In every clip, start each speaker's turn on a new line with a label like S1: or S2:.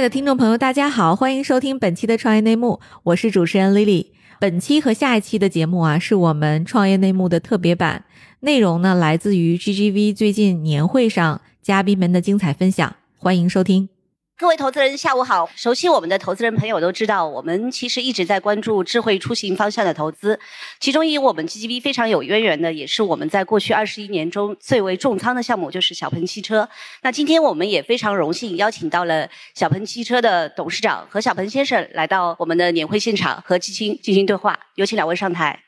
S1: 爱的听众朋友，大家好，欢迎收听本期的创业内幕，我是主持人 Lily。本期和下一期的节目啊，是我们创业内幕的特别版，内容呢来自于 GGV 最近年会上嘉宾们的精彩分享，欢迎收听。
S2: 各位投资人，下午好！熟悉我们的投资人朋友都知道，我们其实一直在关注智慧出行方向的投资。其中与我们 GGV 非常有渊源的，也是我们在过去二十一年中最为重仓的项目，就是小鹏汽车。那今天我们也非常荣幸邀请到了小鹏汽车的董事长和小鹏先生来到我们的年会现场，和基金进行对话。有请两位上台。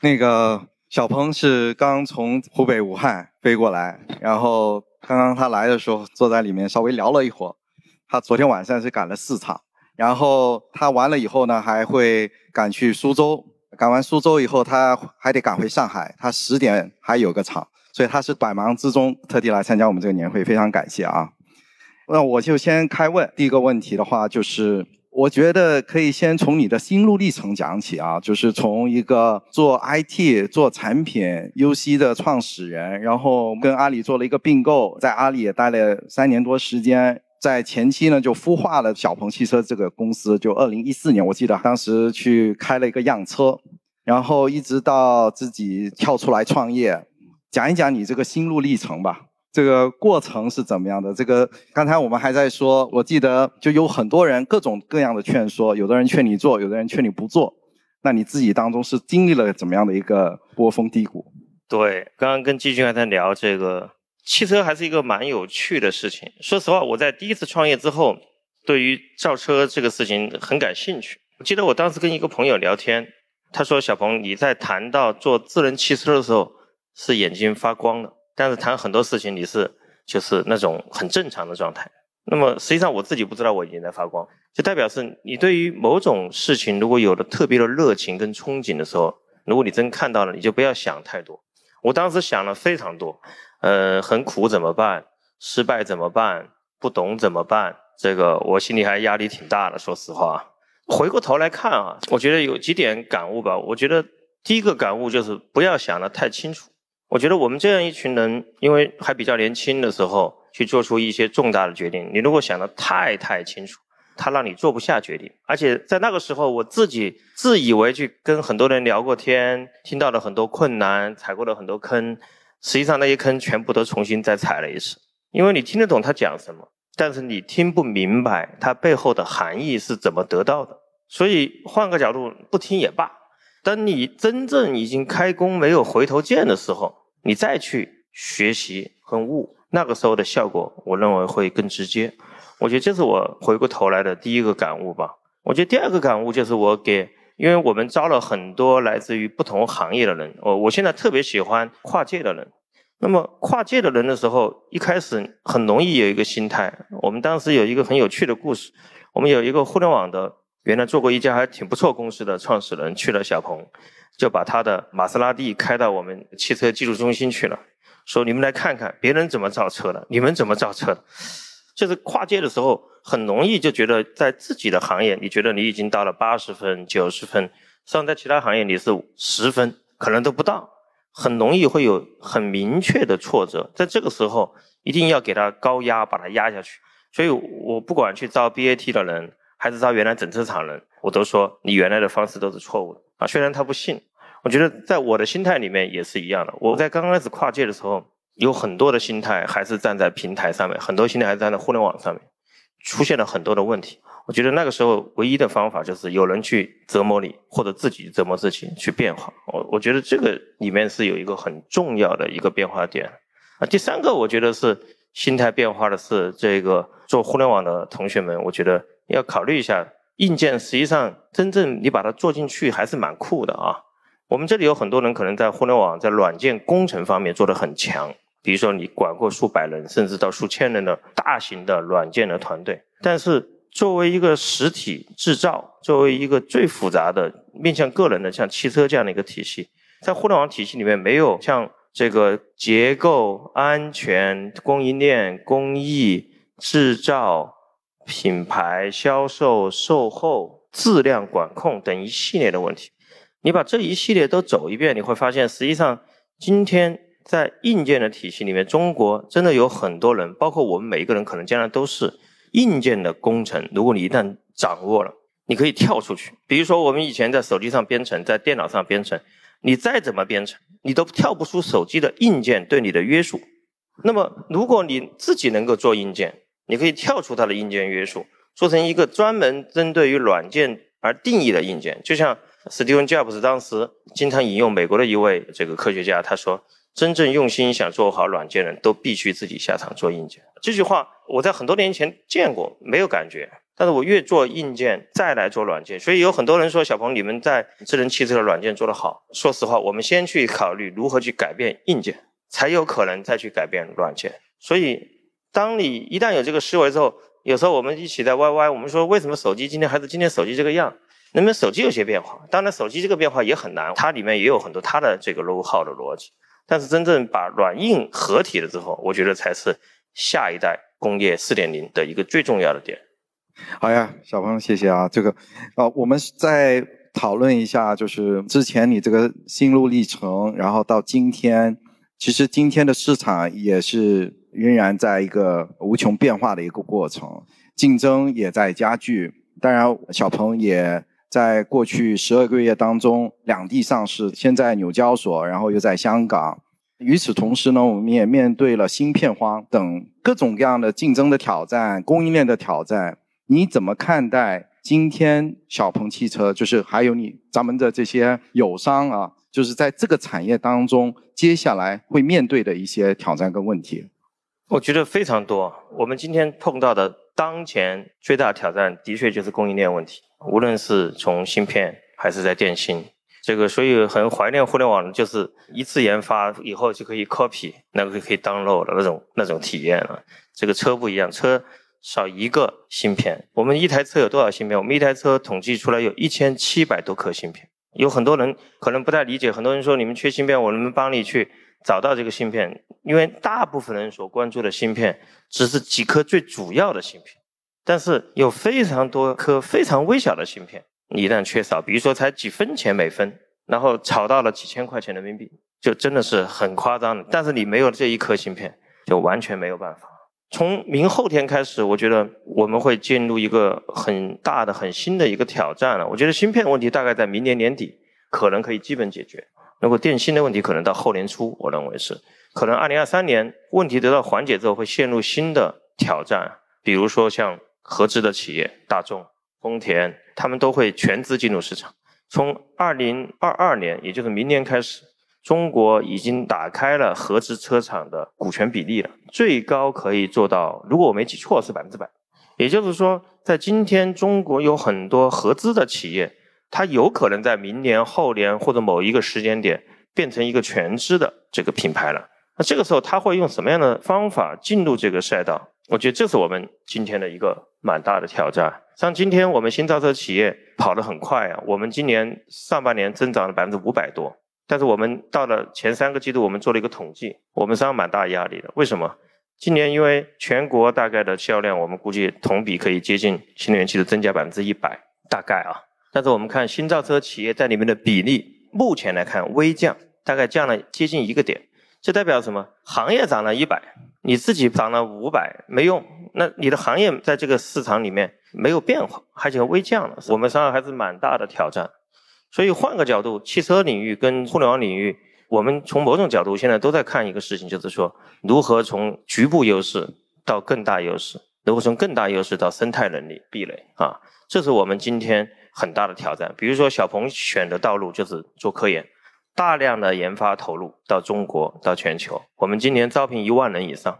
S3: 那个小鹏是刚从湖北武汉飞过来，然后。刚刚他来的时候，坐在里面稍微聊了一会儿。他昨天晚上是赶了四场，然后他完了以后呢，还会赶去苏州。赶完苏州以后，他还得赶回上海。他十点还有个场，所以他是百忙之中特地来参加我们这个年会，非常感谢啊。那我就先开问，第一个问题的话就是。我觉得可以先从你的心路历程讲起啊，就是从一个做 IT 做产品 UC 的创始人，然后跟阿里做了一个并购，在阿里也待了三年多时间，在前期呢就孵化了小鹏汽车这个公司，就二零一四年我记得当时去开了一个样车，然后一直到自己跳出来创业，讲一讲你这个心路历程吧。这个过程是怎么样的？这个刚才我们还在说，我记得就有很多人各种各样的劝说，有的人劝你做，有的人劝你不做。那你自己当中是经历了怎么样的一个波峰低谷？
S4: 对，刚刚跟季军还在聊这个汽车，还是一个蛮有趣的事情。说实话，我在第一次创业之后，对于造车这个事情很感兴趣。我记得我当时跟一个朋友聊天，他说：“小鹏，你在谈到做智能汽车的时候，是眼睛发光的。”但是谈很多事情你是就是那种很正常的状态，那么实际上我自己不知道我已经在发光，就代表是你对于某种事情如果有了特别的热情跟憧憬的时候，如果你真看到了，你就不要想太多。我当时想了非常多，呃，很苦怎么办？失败怎么办？不懂怎么办？这个我心里还压力挺大的，说实话。回过头来看啊，我觉得有几点感悟吧。我觉得第一个感悟就是不要想的太清楚。我觉得我们这样一群人，因为还比较年轻的时候，去做出一些重大的决定。你如果想的太太清楚，他让你做不下决定。而且在那个时候，我自己自以为去跟很多人聊过天，听到了很多困难，踩过了很多坑。实际上那些坑全部都重新再踩了一次。因为你听得懂他讲什么，但是你听不明白他背后的含义是怎么得到的。所以换个角度，不听也罢。当你真正已经开工没有回头箭的时候，你再去学习和悟，那个时候的效果，我认为会更直接。我觉得这是我回过头来的第一个感悟吧。我觉得第二个感悟就是我给，因为我们招了很多来自于不同行业的人，我我现在特别喜欢跨界的人。那么跨界的人的时候，一开始很容易有一个心态。我们当时有一个很有趣的故事，我们有一个互联网的。原来做过一家还挺不错公司的创始人去了小鹏，就把他的玛莎拉蒂开到我们汽车技术中心去了，说你们来看看别人怎么造车的，你们怎么造车的。就是跨界的时候，很容易就觉得在自己的行业，你觉得你已经到了八十分、九十分，实际上在其他行业你是十分，可能都不到，很容易会有很明确的挫折。在这个时候，一定要给他高压，把他压下去。所以我不管去招 BAT 的人。还是他原来整车厂人，我都说你原来的方式都是错误的啊！虽然他不信，我觉得在我的心态里面也是一样的。我在刚开始跨界的时候，有很多的心态还是站在平台上面，很多心态还是站在互联网上面，出现了很多的问题。我觉得那个时候唯一的方法就是有人去折磨你，或者自己折磨自己去变化。我我觉得这个里面是有一个很重要的一个变化点啊。第三个，我觉得是心态变化的是这个做互联网的同学们，我觉得。要考虑一下，硬件实际上真正你把它做进去还是蛮酷的啊。我们这里有很多人可能在互联网在软件工程方面做得很强，比如说你管过数百人甚至到数千人的大型的软件的团队。但是作为一个实体制造，作为一个最复杂的面向个人的像汽车这样的一个体系，在互联网体系里面没有像这个结构、安全、供应链、工艺、制造。品牌销售、售后、质量管控等一系列的问题，你把这一系列都走一遍，你会发现，实际上今天在硬件的体系里面，中国真的有很多人，包括我们每一个人，可能将来都是硬件的工程。如果你一旦掌握了，你可以跳出去。比如说，我们以前在手机上编程，在电脑上编程，你再怎么编程，你都跳不出手机的硬件对你的约束。那么，如果你自己能够做硬件，你可以跳出它的硬件约束，做成一个专门针对于软件而定义的硬件。就像 Steve Jobs 当时经常引用美国的一位这个科学家，他说：“真正用心想做好软件的人都必须自己下场做硬件。”这句话我在很多年前见过，没有感觉。但是我越做硬件，再来做软件，所以有很多人说：“小鹏，你们在智能汽车的软件做得好。”说实话，我们先去考虑如何去改变硬件。才有可能再去改变软件。所以，当你一旦有这个思维之后，有时候我们一起在 YY，我们说为什么手机今天还是今天手机这个样？能不能手机有些变化？当然，手机这个变化也很难，它里面也有很多它的这个 low 号的逻辑。但是真正把软硬合体了之后，我觉得才是下一代工业四点零的一个最重要的点。
S3: 好呀，小朋友，谢谢啊。这个，啊，我们再讨论一下，就是之前你这个心路历程，然后到今天。其实今天的市场也是仍然在一个无穷变化的一个过程，竞争也在加剧。当然，小鹏也在过去十二个月当中两地上市，先在纽交所，然后又在香港。与此同时呢，我们也面对了芯片荒等各种各样的竞争的挑战、供应链的挑战。你怎么看待今天小鹏汽车？就是还有你咱们的这些友商啊？就是在这个产业当中，接下来会面对的一些挑战跟问题，
S4: 我觉得非常多。我们今天碰到的当前最大挑战，的确就是供应链问题。无论是从芯片还是在电信，这个所以很怀念互联网，就是一次研发以后就可以 copy，那个可以 download 的那种那种体验了。这个车不一样，车少一个芯片。我们一台车有多少芯片？我们一台车统计出来有一千七百多颗芯片。有很多人可能不太理解，很多人说你们缺芯片，我能不能帮你去找到这个芯片？因为大部分人所关注的芯片只是几颗最主要的芯片，但是有非常多颗非常微小的芯片，你一旦缺少，比如说才几分钱每分，然后炒到了几千块钱人民币，就真的是很夸张的。但是你没有这一颗芯片，就完全没有办法。从明后天开始，我觉得我们会进入一个很大的、很新的一个挑战了。我觉得芯片问题大概在明年年底可能可以基本解决，如果电芯的问题可能到后年初，我认为是可能二零二三年问题得到缓解之后会陷入新的挑战，比如说像合资的企业，大众、丰田，他们都会全资进入市场。从二零二二年，也就是明年开始。中国已经打开了合资车厂的股权比例了，最高可以做到，如果我没记错是百分之百。也就是说，在今天中国有很多合资的企业，它有可能在明年、后年或者某一个时间点变成一个全资的这个品牌了。那这个时候，它会用什么样的方法进入这个赛道？我觉得这是我们今天的一个蛮大的挑战。像今天我们新造车企业跑得很快啊，我们今年上半年增长了百分之五百多。但是我们到了前三个季度，我们做了一个统计，我们上蛮大压力的。为什么？今年因为全国大概的销量，我们估计同比可以接近新能源汽车增加百分之一百，大概啊。但是我们看新造车企业在里面的比例，目前来看微降，大概降了接近一个点。这代表什么？行业涨了一百，你自己涨了五百，没用。那你的行业在这个市场里面没有变化，而且微降了。我们上还是蛮大的挑战。所以换个角度，汽车领域跟互联网领域，我们从某种角度现在都在看一个事情，就是说如何从局部优势到更大优势，如何从更大优势到生态能力壁垒啊，这是我们今天很大的挑战。比如说小鹏选的道路就是做科研，大量的研发投入到中国到全球，我们今年招聘一万人以上。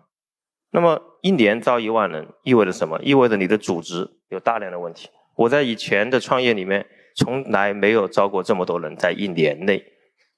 S4: 那么一年招一万人意味着什么？意味着你的组织有大量的问题。我在以前的创业里面。从来没有招过这么多人在一年内，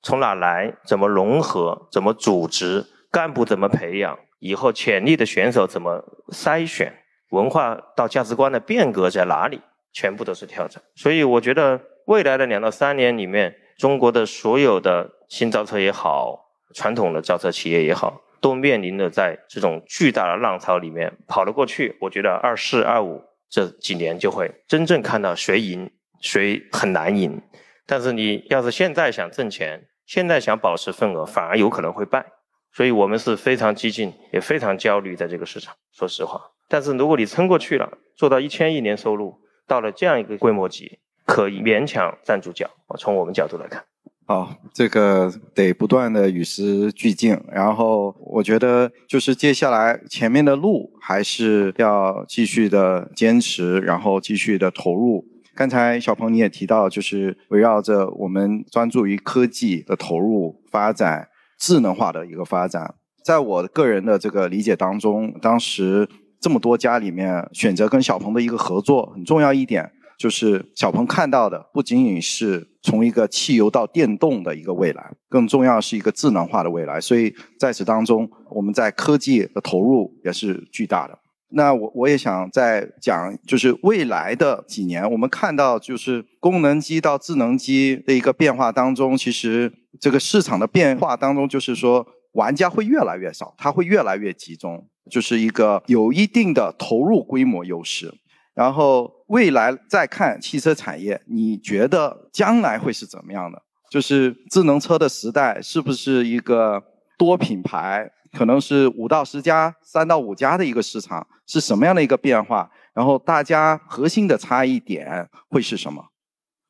S4: 从哪来？怎么融合？怎么组织？干部怎么培养？以后潜力的选手怎么筛选？文化到价值观的变革在哪里？全部都是挑战。所以我觉得未来的两到三年里面，中国的所有的新造车也好，传统的造车企业也好，都面临着在这种巨大的浪潮里面跑了过去。我觉得二四二五这几年就会真正看到谁赢。谁很难赢，但是你要是现在想挣钱，现在想保持份额，反而有可能会败。所以我们是非常激进，也非常焦虑在这个市场。说实话，但是如果你撑过去了，做到一千亿年收入，到了这样一个规模级，可以勉强站住脚。从我们角度来看。
S3: 好，这个得不断的与时俱进，然后我觉得就是接下来前面的路还是要继续的坚持，然后继续的投入。刚才小鹏你也提到，就是围绕着我们专注于科技的投入发展、智能化的一个发展。在我个人的这个理解当中，当时这么多家里面选择跟小鹏的一个合作很重要一点。就是小鹏看到的不仅仅是从一个汽油到电动的一个未来，更重要是一个智能化的未来。所以在此当中，我们在科技的投入也是巨大的。那我我也想再讲，就是未来的几年，我们看到就是功能机到智能机的一个变化当中，其实这个市场的变化当中，就是说玩家会越来越少，它会越来越集中，就是一个有一定的投入规模优势。然后未来再看汽车产业，你觉得将来会是怎么样的？就是智能车的时代是不是一个多品牌，可能是五到十家、三到五家的一个市场，是什么样的一个变化？然后大家核心的差异点会是什么？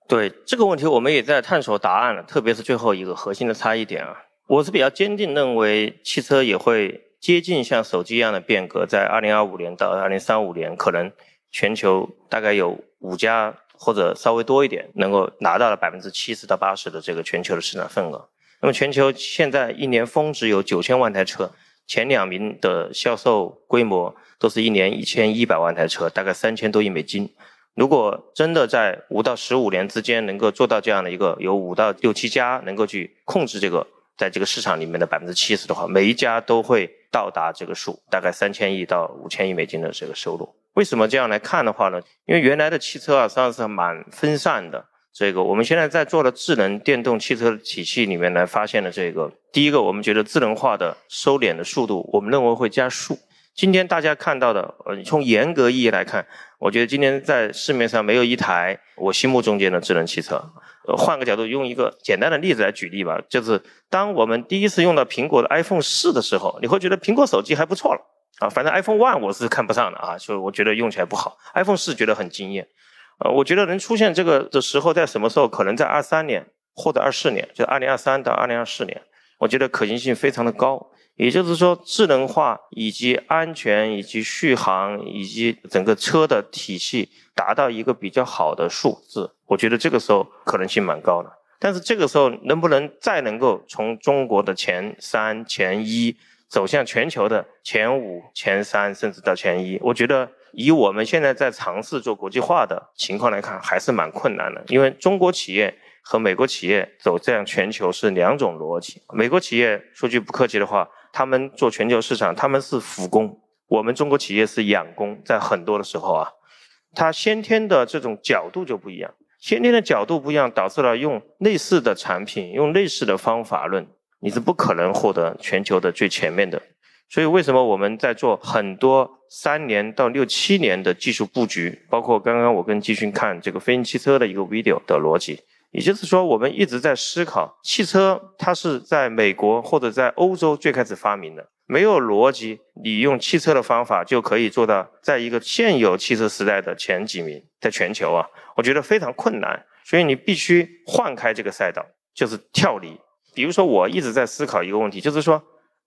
S4: 对这个问题，我们也在探索答案了，特别是最后一个核心的差异点啊，我是比较坚定认为汽车也会接近像手机一样的变革，在二零二五年到二零三五年可能。全球大概有五家或者稍微多一点，能够拿到了百分之七十到八十的这个全球的市场份额。那么全球现在一年峰值有九千万台车，前两名的销售规模都是一年一千一百万台车，大概三千多亿美金。如果真的在五到十五年之间能够做到这样的一个，有五到六七家能够去控制这个在这个市场里面的百分之七十的话，每一家都会到达这个数，大概三千亿到五千亿美金的这个收入。为什么这样来看的话呢？因为原来的汽车啊，实际上是蛮分散的。这个我们现在在做的智能电动汽车体系里面来发现的这个，第一个，我们觉得智能化的收敛的速度，我们认为会加速。今天大家看到的，呃，从严格意义来看，我觉得今天在市面上没有一台我心目中间的智能汽车。换个角度，用一个简单的例子来举例吧，就是当我们第一次用到苹果的 iPhone 四的时候，你会觉得苹果手机还不错了。啊，反正 iPhone One 我是看不上的啊，就我觉得用起来不好。iPhone 四觉得很惊艳，呃，我觉得能出现这个的时候在什么时候？可能在二三年或者二四年，就二零二三到二零二四年，我觉得可行性非常的高。也就是说，智能化以及安全以及续航以及整个车的体系达到一个比较好的数字，我觉得这个时候可能性蛮高的。但是这个时候能不能再能够从中国的前三、前一？走向全球的前五、前三，甚至到前一，我觉得以我们现在在尝试做国际化的情况来看，还是蛮困难的。因为中国企业和美国企业走这样全球是两种逻辑。美国企业说句不客气的话，他们做全球市场，他们是辅工；我们中国企业是养工。在很多的时候啊，它先天的这种角度就不一样，先天的角度不一样，导致了用类似的产品，用类似的方法论。你是不可能获得全球的最前面的，所以为什么我们在做很多三年到六七年的技术布局？包括刚刚我跟季勋看这个飞行汽车的一个 video 的逻辑，也就是说，我们一直在思考，汽车它是在美国或者在欧洲最开始发明的，没有逻辑，你用汽车的方法就可以做到在一个现有汽车时代的前几名，在全球啊，我觉得非常困难，所以你必须换开这个赛道，就是跳离。比如说，我一直在思考一个问题，就是说，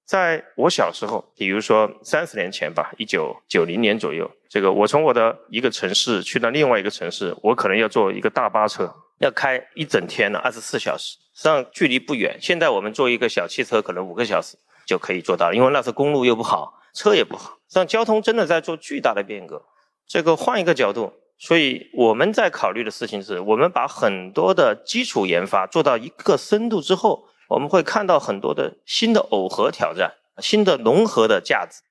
S4: 在我小时候，比如说三十年前吧，一九九零年左右，这个我从我的一个城市去到另外一个城市，我可能要坐一个大巴车，要开一整天呢，二十四小时，实际上距离不远。现在我们坐一个小汽车，可能五个小时就可以做到，因为那时候公路又不好，车也不好，实际上交通真的在做巨大的变革。这个换一个角度。所以我们在考虑的事情是，我们把很多的基础研发做到一个深度之后。我们会看到很多的新的耦合挑战，新的融合的价值。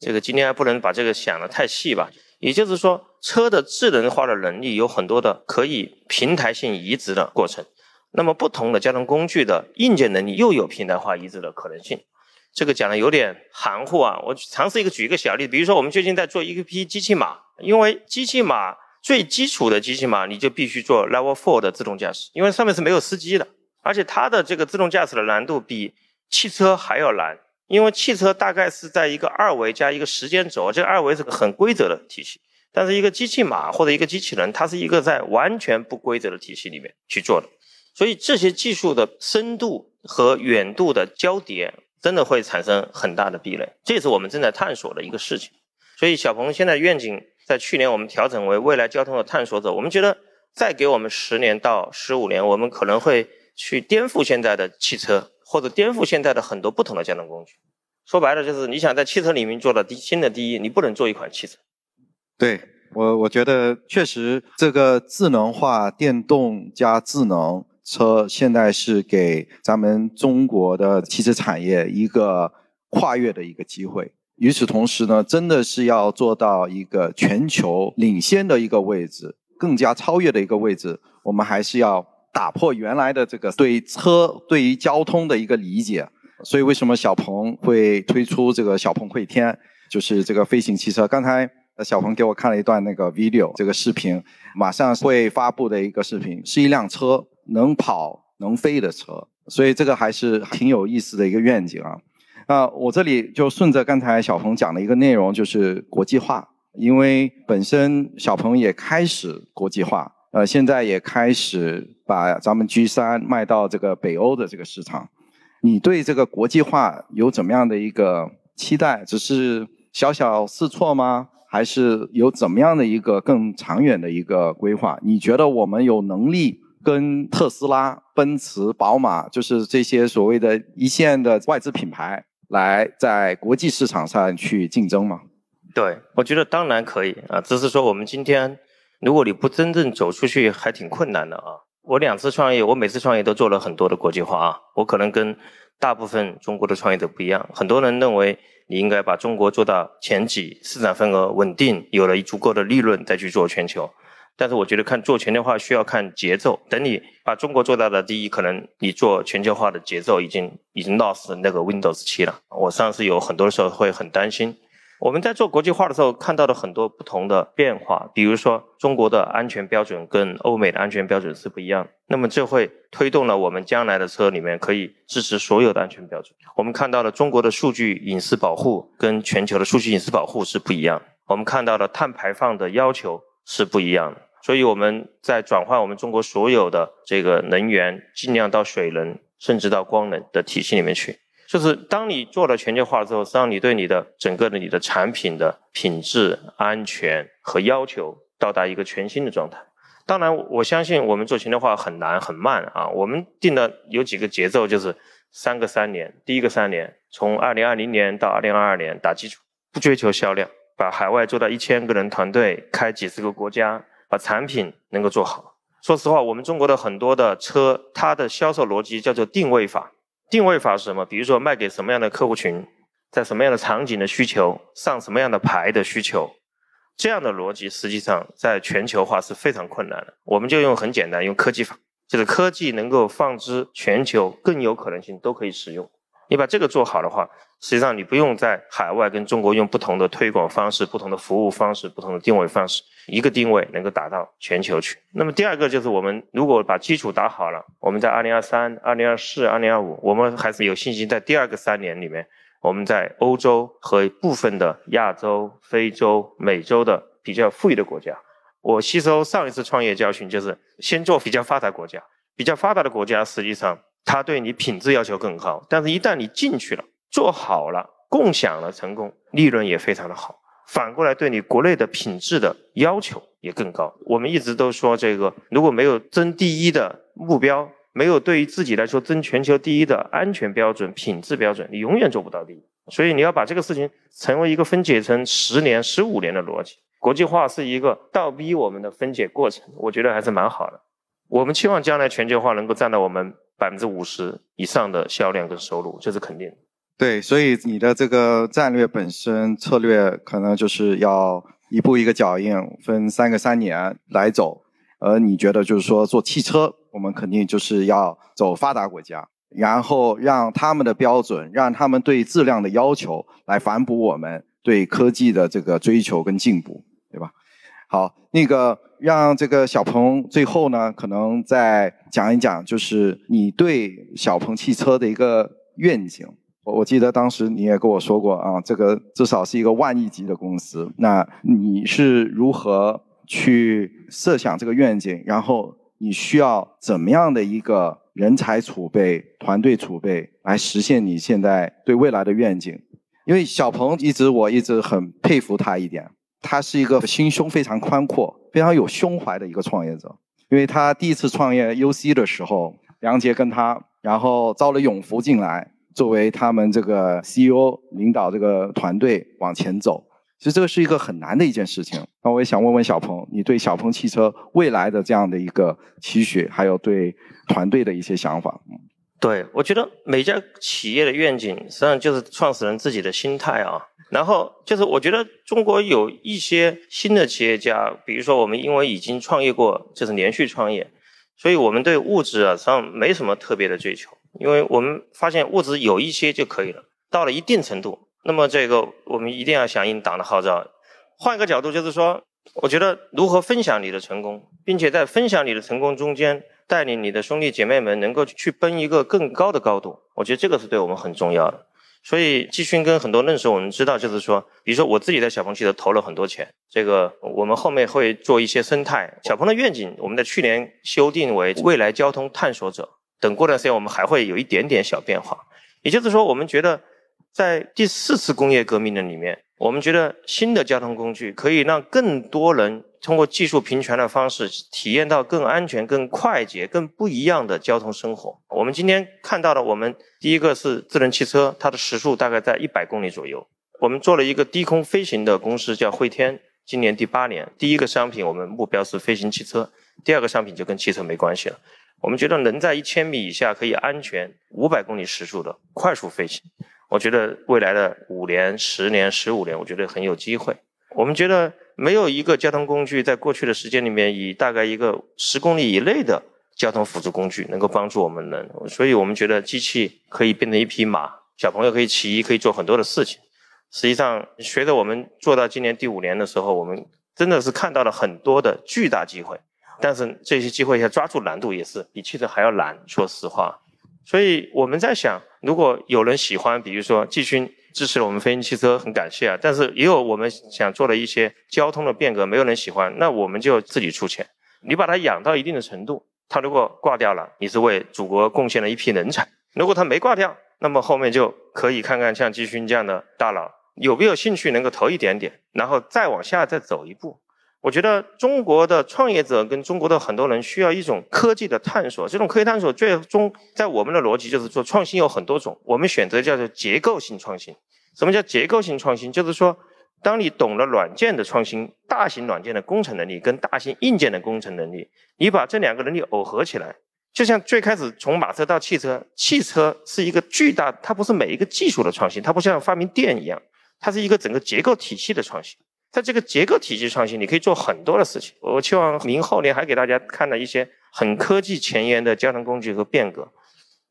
S4: 这个今天还不能把这个想得太细吧？也就是说，车的智能化的能力有很多的可以平台性移植的过程。那么，不同的交通工具的硬件能力又有平台化移植的可能性。这个讲的有点含糊啊。我尝试一个举一个小例子，比如说我们最近在做一批机器码，因为机器码最基础的机器码，你就必须做 Level Four 的自动驾驶，因为上面是没有司机的。而且它的这个自动驾驶的难度比汽车还要难，因为汽车大概是在一个二维加一个时间轴，这个二维是个很规则的体系，但是一个机器码或者一个机器人，它是一个在完全不规则的体系里面去做的，所以这些技术的深度和远度的交叠，真的会产生很大的壁垒，这是我们正在探索的一个事情。所以小鹏现在愿景在去年我们调整为未来交通的探索者，我们觉得再给我们十年到十五年，我们可能会去颠覆现在的汽车。或者颠覆现在的很多不同的交通工具，说白了就是你想在汽车里面做到第新的第一，你不能做一款汽车。
S3: 对我，我觉得确实这个智能化电动加智能车，现在是给咱们中国的汽车产业一个跨越的一个机会。与此同时呢，真的是要做到一个全球领先的一个位置，更加超越的一个位置，我们还是要。打破原来的这个对车、对于交通的一个理解，所以为什么小鹏会推出这个小鹏汇天，就是这个飞行汽车？刚才小鹏给我看了一段那个 video，这个视频马上会发布的一个视频，是一辆车能跑能飞的车，所以这个还是挺有意思的一个愿景啊。那我这里就顺着刚才小鹏讲的一个内容，就是国际化，因为本身小鹏也开始国际化。呃，现在也开始把咱们 G 三卖到这个北欧的这个市场。你对这个国际化有怎么样的一个期待？只是小小试错吗？还是有怎么样的一个更长远的一个规划？你觉得我们有能力跟特斯拉、奔驰、宝马，就是这些所谓的一线的外资品牌，来在国际市场上去竞争吗？
S4: 对，我觉得当然可以啊，只是说我们今天。如果你不真正走出去，还挺困难的啊！我两次创业，我每次创业都做了很多的国际化啊。我可能跟大部分中国的创业者不一样。很多人认为你应该把中国做到前几，市场份额稳定，有了足够的利润再去做全球。但是我觉得看做全球化需要看节奏。等你把中国做到了第一，可能你做全球化的节奏已经已经 lost 那个 Windows 七了。我上次有很多的时候会很担心。我们在做国际化的时候看到了很多不同的变化，比如说中国的安全标准跟欧美的安全标准是不一样，那么这会推动了我们将来的车里面可以支持所有的安全标准。我们看到了中国的数据隐私保护跟全球的数据隐私保护是不一样，我们看到了碳排放的要求是不一样的，所以我们在转换我们中国所有的这个能源，尽量到水能甚至到光能的体系里面去。就是当你做了全球化之后，实际上你对你的整个的你的产品的品质、安全和要求到达一个全新的状态。当然，我相信我们做全球化很难很慢啊。我们定的有几个节奏，就是三个三年。第一个三年，从二零二零年到二零二二年打基础，不追求销量，把海外做到一千个人团队，开几十个国家，把产品能够做好。说实话，我们中国的很多的车，它的销售逻辑叫做定位法。定位法是什么？比如说卖给什么样的客户群，在什么样的场景的需求，上什么样的牌的需求，这样的逻辑实际上在全球化是非常困难的。我们就用很简单，用科技法，就是科技能够放之全球，更有可能性都可以使用。你把这个做好的话，实际上你不用在海外跟中国用不同的推广方式、不同的服务方式、不同的定位方式，一个定位能够打到全球去。那么第二个就是我们如果把基础打好了，我们在二零二三、二零二四、二零二五，我们还是有信心在第二个三年里面，我们在欧洲和部分的亚洲、非洲、美洲的比较富裕的国家。我吸收上一次创业教训，就是先做比较发达国家，比较发达的国家实际上。它对你品质要求更高，但是一旦你进去了，做好了，共享了成功，利润也非常的好。反过来对你国内的品质的要求也更高。我们一直都说这个，如果没有争第一的目标，没有对于自己来说争全球第一的安全标准、品质标准，你永远做不到第一。所以你要把这个事情成为一个分解成十年、十五年的逻辑。国际化是一个倒逼我们的分解过程，我觉得还是蛮好的。我们期望将来全球化能够占到我们。百分之五十以上的销量跟收入，这是肯定的。
S3: 对，所以你的这个战略本身策略，可能就是要一步一个脚印，分三个三年来走。而你觉得就是说做汽车，我们肯定就是要走发达国家，然后让他们的标准，让他们对质量的要求来反哺我们对科技的这个追求跟进步，对吧？好，那个。让这个小鹏最后呢，可能再讲一讲，就是你对小鹏汽车的一个愿景，我我记得当时你也跟我说过啊，这个至少是一个万亿级的公司。那你是如何去设想这个愿景？然后你需要怎么样的一个人才储备、团队储备来实现你现在对未来的愿景？因为小鹏一直我一直很佩服他一点，他是一个心胸非常宽阔、非常有胸怀的一个创业者。因为他第一次创业 UC 的时候，梁杰跟他，然后招了永福进来。作为他们这个 CEO 领导这个团队往前走，其实这个是一个很难的一件事情。那我也想问问小鹏，你对小鹏汽车未来的这样的一个期许，还有对团队的一些想法？
S4: 对我觉得每家企业的愿景实际上就是创始人自己的心态啊。然后就是我觉得中国有一些新的企业家，比如说我们因为已经创业过，就是连续创业，所以我们对物质啊实际上没什么特别的追求。因为我们发现物质有一些就可以了，到了一定程度，那么这个我们一定要响应党的号召。换一个角度，就是说，我觉得如何分享你的成功，并且在分享你的成功中间，带领你的兄弟姐妹们能够去奔一个更高的高度，我觉得这个是对我们很重要的。所以季勋跟很多认识我们知道，就是说，比如说我自己在小鹏汽车投了很多钱，这个我们后面会做一些生态。小鹏的愿景，我们在去年修订为未来交通探索者。等过段时间，我们还会有一点点小变化。也就是说，我们觉得在第四次工业革命的里面，我们觉得新的交通工具可以让更多人通过技术平权的方式，体验到更安全、更快捷、更不一样的交通生活。我们今天看到的，我们第一个是智能汽车，它的时速大概在一百公里左右。我们做了一个低空飞行的公司，叫汇天，今年第八年。第一个商品，我们目标是飞行汽车；第二个商品就跟汽车没关系了。我们觉得能在一千米以下可以安全五百公里时速的快速飞行，我觉得未来的五年、十年、十五年，我觉得很有机会。我们觉得没有一个交通工具在过去的时间里面以大概一个十公里以内的交通辅助工具能够帮助我们人，所以我们觉得机器可以变成一匹马，小朋友可以骑，可以做很多的事情。实际上，随着我们做到今年第五年的时候，我们真的是看到了很多的巨大机会。但是这些机会要抓住难度也是比汽车还要难，说实话。所以我们在想，如果有人喜欢，比如说季军支持了我们飞行汽车，很感谢啊。但是也有我们想做的一些交通的变革，没有人喜欢，那我们就自己出钱。你把它养到一定的程度，它如果挂掉了，你是为祖国贡献了一批人才；如果它没挂掉，那么后面就可以看看像季军这样的大佬有没有兴趣能够投一点点，然后再往下再走一步。我觉得中国的创业者跟中国的很多人需要一种科技的探索，这种科技探索最终在我们的逻辑就是说，创新有很多种，我们选择叫做结构性创新。什么叫结构性创新？就是说，当你懂了软件的创新，大型软件的工程能力跟大型硬件的工程能力，你把这两个能力耦合起来，就像最开始从马车到汽车，汽车是一个巨大，它不是每一个技术的创新，它不像发明电一样，它是一个整个结构体系的创新。在这个结构体系创新，你可以做很多的事情。我希望明后年还给大家看到一些很科技前沿的交通工具和变革。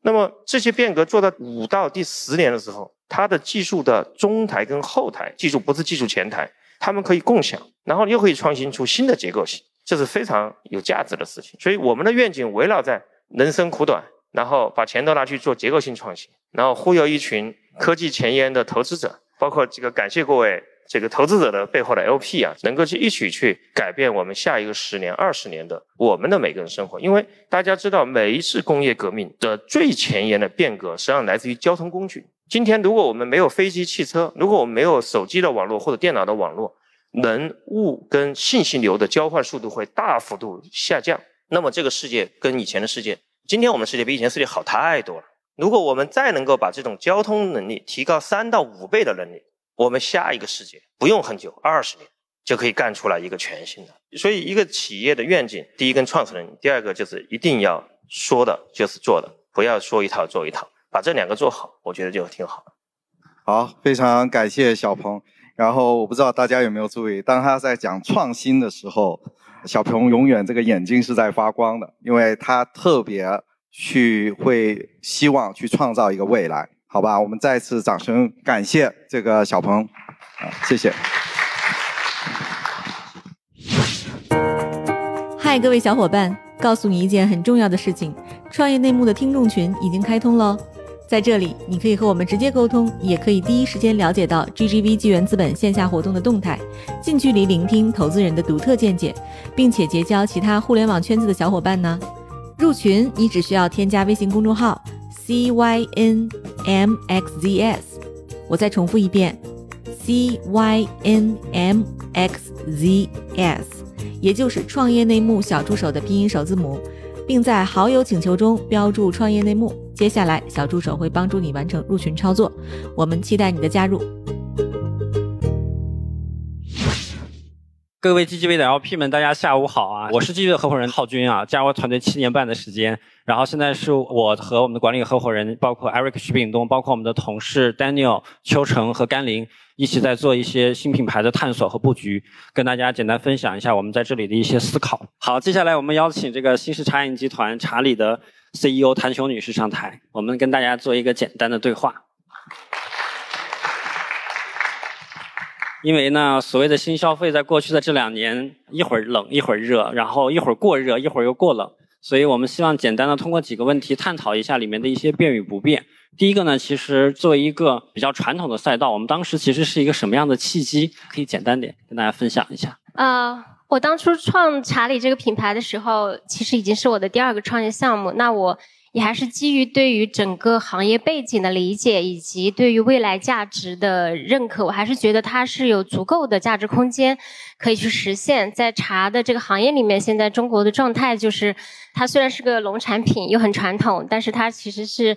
S4: 那么这些变革做到五到第十年的时候，它的技术的中台跟后台技术不是技术前台，他们可以共享，然后又可以创新出新的结构性，这是非常有价值的事情。所以我们的愿景围绕在人生苦短，然后把钱都拿去做结构性创新，然后忽悠一群科技前沿的投资者，包括这个感谢各位。这个投资者的背后的 LP 啊，能够去一起去改变我们下一个十年、二十年的我们的每个人生活。因为大家知道，每一次工业革命的最前沿的变革，实际上来自于交通工具。今天，如果我们没有飞机、汽车，如果我们没有手机的网络或者电脑的网络，人物跟信息流的交换速度会大幅度下降。那么，这个世界跟以前的世界，今天我们世界比以前世界好太多了。如果我们再能够把这种交通能力提高三到五倍的能力，我们下一个世界不用很久，二十年就可以干出来一个全新的。所以，一个企业的愿景，第一跟创始人，第二个就是一定要说的就是做的，不要说一套做一套，把这两个做好，我觉得就挺好。
S3: 好，非常感谢小鹏。然后我不知道大家有没有注意，当他在讲创新的时候，小鹏永远这个眼睛是在发光的，因为他特别去会希望去创造一个未来。好吧，我们再次掌声感谢这个小鹏，啊，谢谢。
S1: 嗨，各位小伙伴，告诉你一件很重要的事情：创业内幕的听众群已经开通了。在这里，你可以和我们直接沟通，也可以第一时间了解到 GGV 纪元资本线下活动的动态，近距离聆听投资人的独特见解，并且结交其他互联网圈子的小伙伴呢。入群，你只需要添加微信公众号 cynmxzs，我再重复一遍 cynmxzs，也就是创业内幕小助手的拼音首字母。并在好友请求中标注“创业内幕”。接下来，小助手会帮助你完成入群操作。我们期待你的加入。
S5: 各位 GGV 的 LP 们，大家下午好啊！我是 GGV 的合伙人浩军啊，加入团队七年半的时间。然后现在是我和我们的管理合伙人，包括 Eric 徐炳东，包括我们的同事 Daniel 邱成和甘霖，一起在做一些新品牌的探索和布局，跟大家简单分享一下我们在这里的一些思考。好，接下来我们邀请这个新式茶饮集团茶里的 CEO 谭琼女士上台，我们跟大家做一个简单的对话。因为呢，所谓的新消费，在过去的这两年，一会儿冷一会儿热，然后一会儿过热，一会儿又过冷。所以我们希望简单的通过几个问题探讨一下里面的一些变与不变。第一个呢，其实作为一个比较传统的赛道，我们当时其实是一个什么样的契机？可以简单点跟大家分享一下。
S6: 呃，我当初创查理这个品牌的时候，其实已经是我的第二个创业项目。那我。也还是基于对于整个行业背景的理解，以及对于未来价值的认可，我还是觉得它是有足够的价值空间可以去实现。在茶的这个行业里面，现在中国的状态就是，它虽然是个农产品又很传统，但是它其实是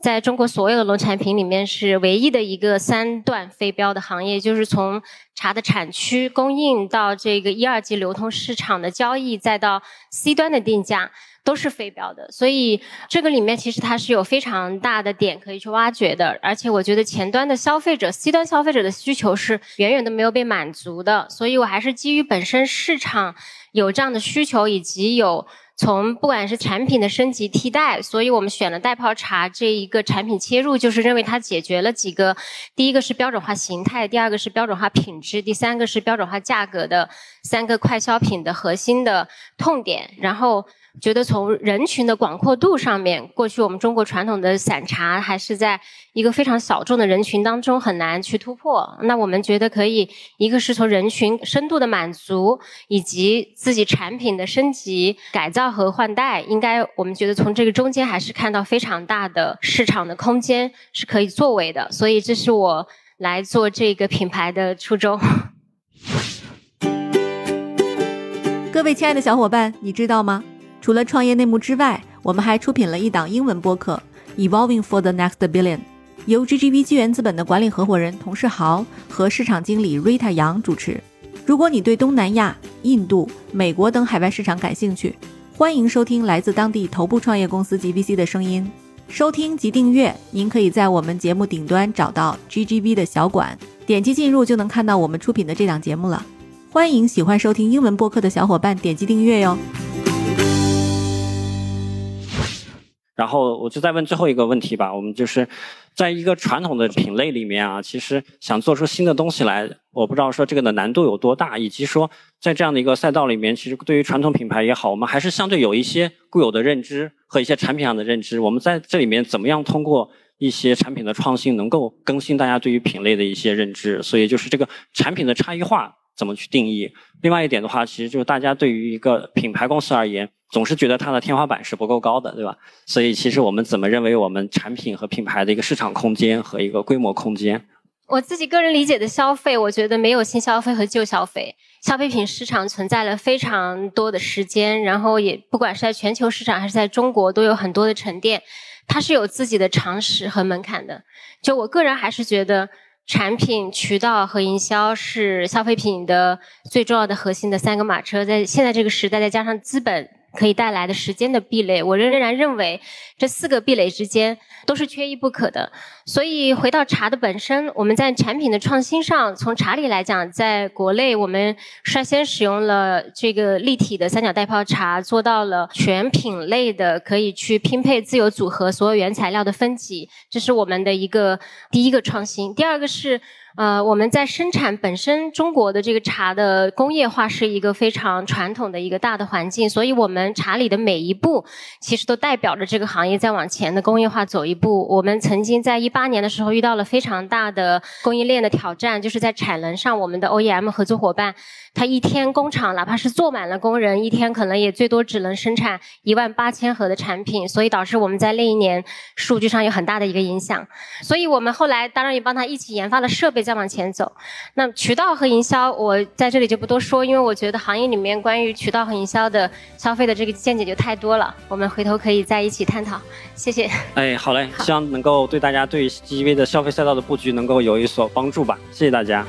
S6: 在中国所有的农产品里面是唯一的一个三段非标的行业，就是从茶的产区、供应到这个一二级流通市场的交易，再到 C 端的定价。都是非标的，所以这个里面其实它是有非常大的点可以去挖掘的，而且我觉得前端的消费者、C 端消费者的需求是远远都没有被满足的，所以我还是基于本身市场有这样的需求，以及有从不管是产品的升级替代，所以我们选了袋泡茶这一个产品切入，就是认为它解决了几个，第一个是标准化形态，第二个是标准化品质，第三个是标准化价格的三个快消品的核心的痛点，然后。觉得从人群的广阔度上面，过去我们中国传统的散茶还是在一个非常小众的人群当中很难去突破。那我们觉得可以，一个是从人群深度的满足，以及自己产品的升级、改造和换代，应该我们觉得从这个中间还是看到非常大的市场的空间是可以作为的。所以这是我来做这个品牌的初衷。
S1: 各位亲爱的小伙伴，你知道吗？除了创业内幕之外，我们还出品了一档英文播客《Evolving for the Next Billion》，由 GGV 纪元资本的管理合伙人童世豪和市场经理 Rita 杨主持。如果你对东南亚、印度、美国等海外市场感兴趣，欢迎收听来自当地头部创业公司 GVC 的声音。收听及订阅，您可以在我们节目顶端找到 GGV 的小馆，点击进入就能看到我们出品的这档节目了。欢迎喜欢收听英文播客的小伙伴点击订阅哟。
S5: 然后我就再问最后一个问题吧，我们就是在一个传统的品类里面啊，其实想做出新的东西来，我不知道说这个的难度有多大，以及说在这样的一个赛道里面，其实对于传统品牌也好，我们还是相对有一些固有的认知和一些产品上的认知，我们在这里面怎么样通过一些产品的创新，能够更新大家对于品类的一些认知？所以就是这个产品的差异化怎么去定义？另外一点的话，其实就是大家对于一个品牌公司而言。总是觉得它的天花板是不够高的，对吧？所以其实我们怎么认为我们产品和品牌的一个市场空间和一个规模空间？
S6: 我自己个人理解的消费，我觉得没有新消费和旧消费。消费品市场存在了非常多的时间，然后也不管是在全球市场还是在中国，都有很多的沉淀。它是有自己的常识和门槛的。就我个人还是觉得，产品、渠道和营销是消费品的最重要的核心的三个马车。在现在这个时代，再加上资本。可以带来的时间的壁垒，我仍然认为这四个壁垒之间都是缺一不可的。所以回到茶的本身，我们在产品的创新上，从茶里来讲，在国内我们率先使用了这个立体的三角袋泡茶，做到了全品类的可以去拼配自由组合所有原材料的分级，这是我们的一个第一个创新。第二个是。呃，我们在生产本身中国的这个茶的工业化是一个非常传统的一个大的环境，所以我们茶里的每一步其实都代表着这个行业在往前的工业化走一步。我们曾经在一八年的时候遇到了非常大的供应链的挑战，就是在产能上，我们的 OEM 合作伙伴。他一天工厂哪怕是坐满了工人，一天可能也最多只能生产一万八千盒的产品，所以导致我们在那一年数据上有很大的一个影响。所以我们后来当然也帮他一起研发了设备，再往前走。那渠道和营销，我在这里就不多说，因为我觉得行业里面关于渠道和营销的消费的这个见解就太多了，我们回头可以在一起探讨。谢谢。
S5: 哎，好嘞，希望能够对大家对 GV 的消费赛道的布局能够有一所帮助吧。谢谢大家。